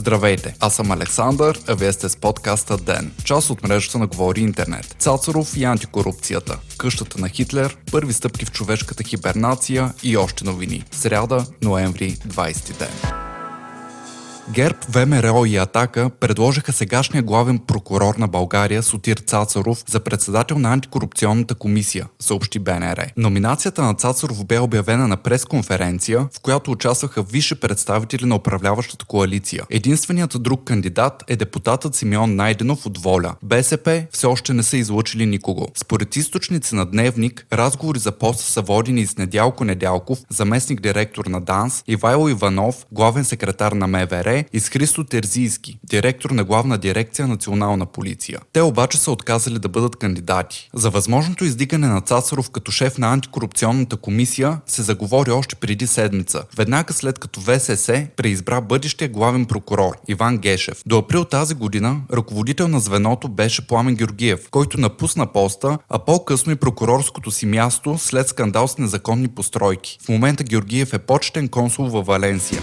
Здравейте, аз съм Александър, а вие сте с подкаста ДЕН, част от мрежата на Говори Интернет. Цацаров и антикорупцията, къщата на Хитлер, първи стъпки в човешката хибернация и още новини. Сряда, ноември, 20 ден. ГЕРБ, ВМРО и Атака предложиха сегашния главен прокурор на България Сотир Цацаров за председател на антикорупционната комисия, съобщи БНР. Номинацията на Цацаров бе обявена на пресконференция, в която участваха висши представители на управляващата коалиция. Единственият друг кандидат е депутатът Симеон Найденов от Воля. БСП все още не са излучили никого. Според източници на Дневник, разговори за поста са водени с Недялко Недялков, заместник директор на ДАНС, Ивайло Иванов, главен секретар на МВР и с Христо Терзийски, директор на главна дирекция Национална полиция. Те обаче са отказали да бъдат кандидати. За възможното издигане на Цацаров като шеф на антикорупционната комисия се заговори още преди седмица, веднага след като ВСС преизбра бъдещия главен прокурор Иван Гешев. До април тази година ръководител на звеното беше Пламен Георгиев, който напусна поста, а по-късно и прокурорското си място след скандал с незаконни постройки. В момента Георгиев е почетен консул във Валенсия.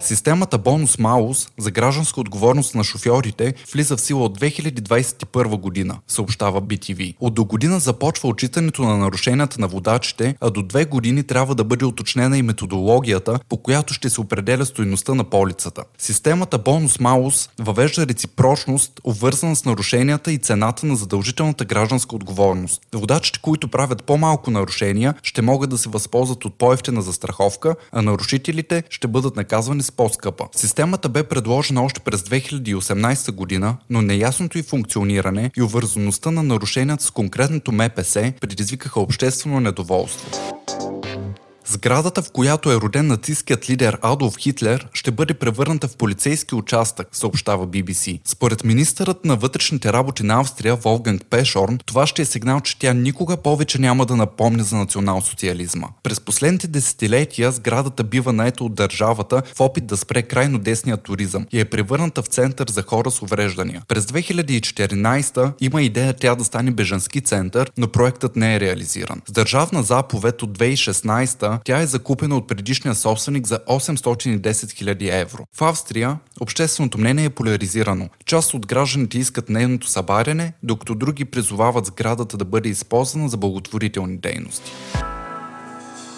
Системата бонус-маус за гражданска отговорност на шофьорите влиза в сила от 2021 година, съобщава BTV. От до година започва отчитането на нарушенията на водачите, а до две години трябва да бъде уточнена и методологията, по която ще се определя стоеността на полицата. Системата бонус-маус въвежда реципрочност, обвързана с нарушенията и цената на задължителната гражданска отговорност. Водачите, които правят по-малко нарушения, ще могат да се възползват от по-ефтина застраховка, а нарушителите ще бъдат наказвани с по-скъпа. Системата бе предложена още през 2018 година, но неясното и функциониране и увързаността на нарушенията с конкретното МПС предизвикаха обществено недоволство. Сградата, в която е роден нацистският лидер Адолф Хитлер, ще бъде превърната в полицейски участък, съобщава BBC. Според министърът на вътрешните работи на Австрия Волганг Пешорн, това ще е сигнал, че тя никога повече няма да напомня за национал-социализма. През последните десетилетия сградата бива наета от държавата в опит да спре крайно десния туризъм и е превърната в център за хора с увреждания. През 2014 има идея тя да стане бежански център, но проектът не е реализиран. С държавна заповед от 2016 тя е закупена от предишния собственик за 810 000 евро. В Австрия общественото мнение е поляризирано. Част от гражданите искат нейното събаряне, докато други призовават сградата да бъде използвана за благотворителни дейности.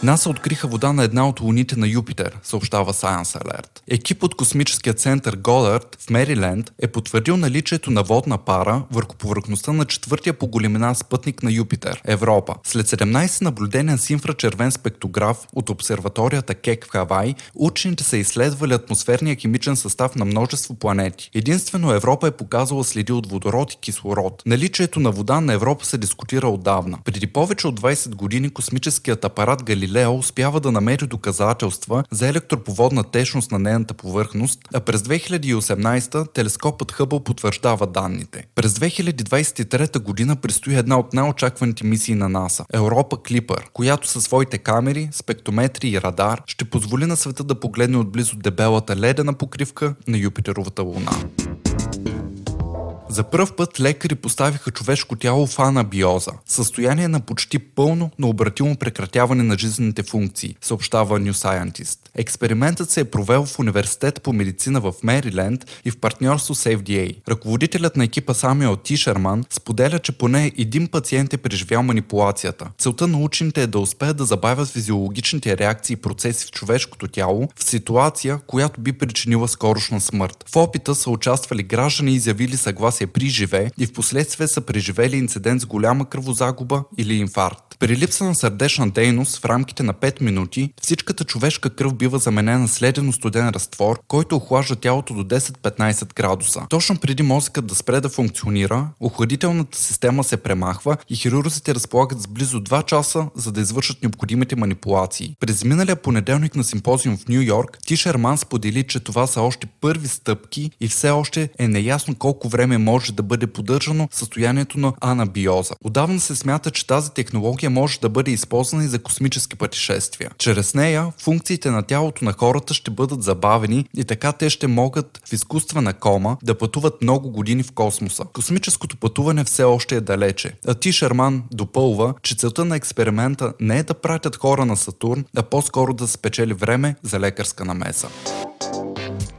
НАСА откриха вода на една от луните на Юпитер, съобщава Science Alert. Екип от космическия център Голард в Мериленд е потвърдил наличието на водна пара върху повърхността на четвъртия по големина спътник на Юпитер – Европа. След 17 наблюдения с инфрачервен спектрограф от обсерваторията Кек в Хавай, учените са изследвали атмосферния химичен състав на множество планети. Единствено Европа е показала следи от водород и кислород. Наличието на вода на Европа се дискутира отдавна. Преди повече от 20 години космическият апарат Галилео Галилео успява да намери доказателства за електроповодна течност на нейната повърхност, а през 2018 телескопът Хъбъл потвърждава данните. През 2023 година предстои една от най-очакваните мисии на НАСА – Европа Клипър, която със своите камери, спектометри и радар ще позволи на света да погледне отблизо дебелата ледена покривка на Юпитеровата луна. За първ път лекари поставиха човешко тяло в анабиоза, състояние на почти пълно, но обратимо прекратяване на жизнените функции, съобщава New Scientist. Експериментът се е провел в Университет по медицина в Мериленд и в партньорство с FDA. Ръководителят на екипа Самюел Тишерман споделя, че поне един пациент е преживял манипулацията. Целта на учените е да успеят да забавят физиологичните реакции и процеси в човешкото тяло в ситуация, която би причинила скорошна смърт. В опита са участвали граждани и изявили съгласие при живе и в последствие са преживели инцидент с голяма кръвозагуба или инфаркт. При липса на сърдечна дейност в рамките на 5 минути всичката човешка кръв бива заменена с ледено студен разтвор, който охлажда тялото до 10-15 градуса. Точно преди мозъкът да спре да функционира, охладителната система се премахва и хирурзите разполагат с близо 2 часа, за да извършат необходимите манипулации. През миналия понеделник на симпозиум в Нью Йорк, Тишерман сподели, че това са още първи стъпки и все още е неясно колко време може да бъде поддържано състоянието на анабиоза. Отдавна се смята, че тази технология може да бъде използвана и за космически пътешествия. Чрез нея функциите на тялото на хората ще бъдат забавени и така те ще могат в изкуствена кома да пътуват много години в космоса. Космическото пътуване все още е далече. А Ти Шерман допълва, че целта на експеримента не е да пратят хора на Сатурн, а по-скоро да спечели време за лекарска намеса.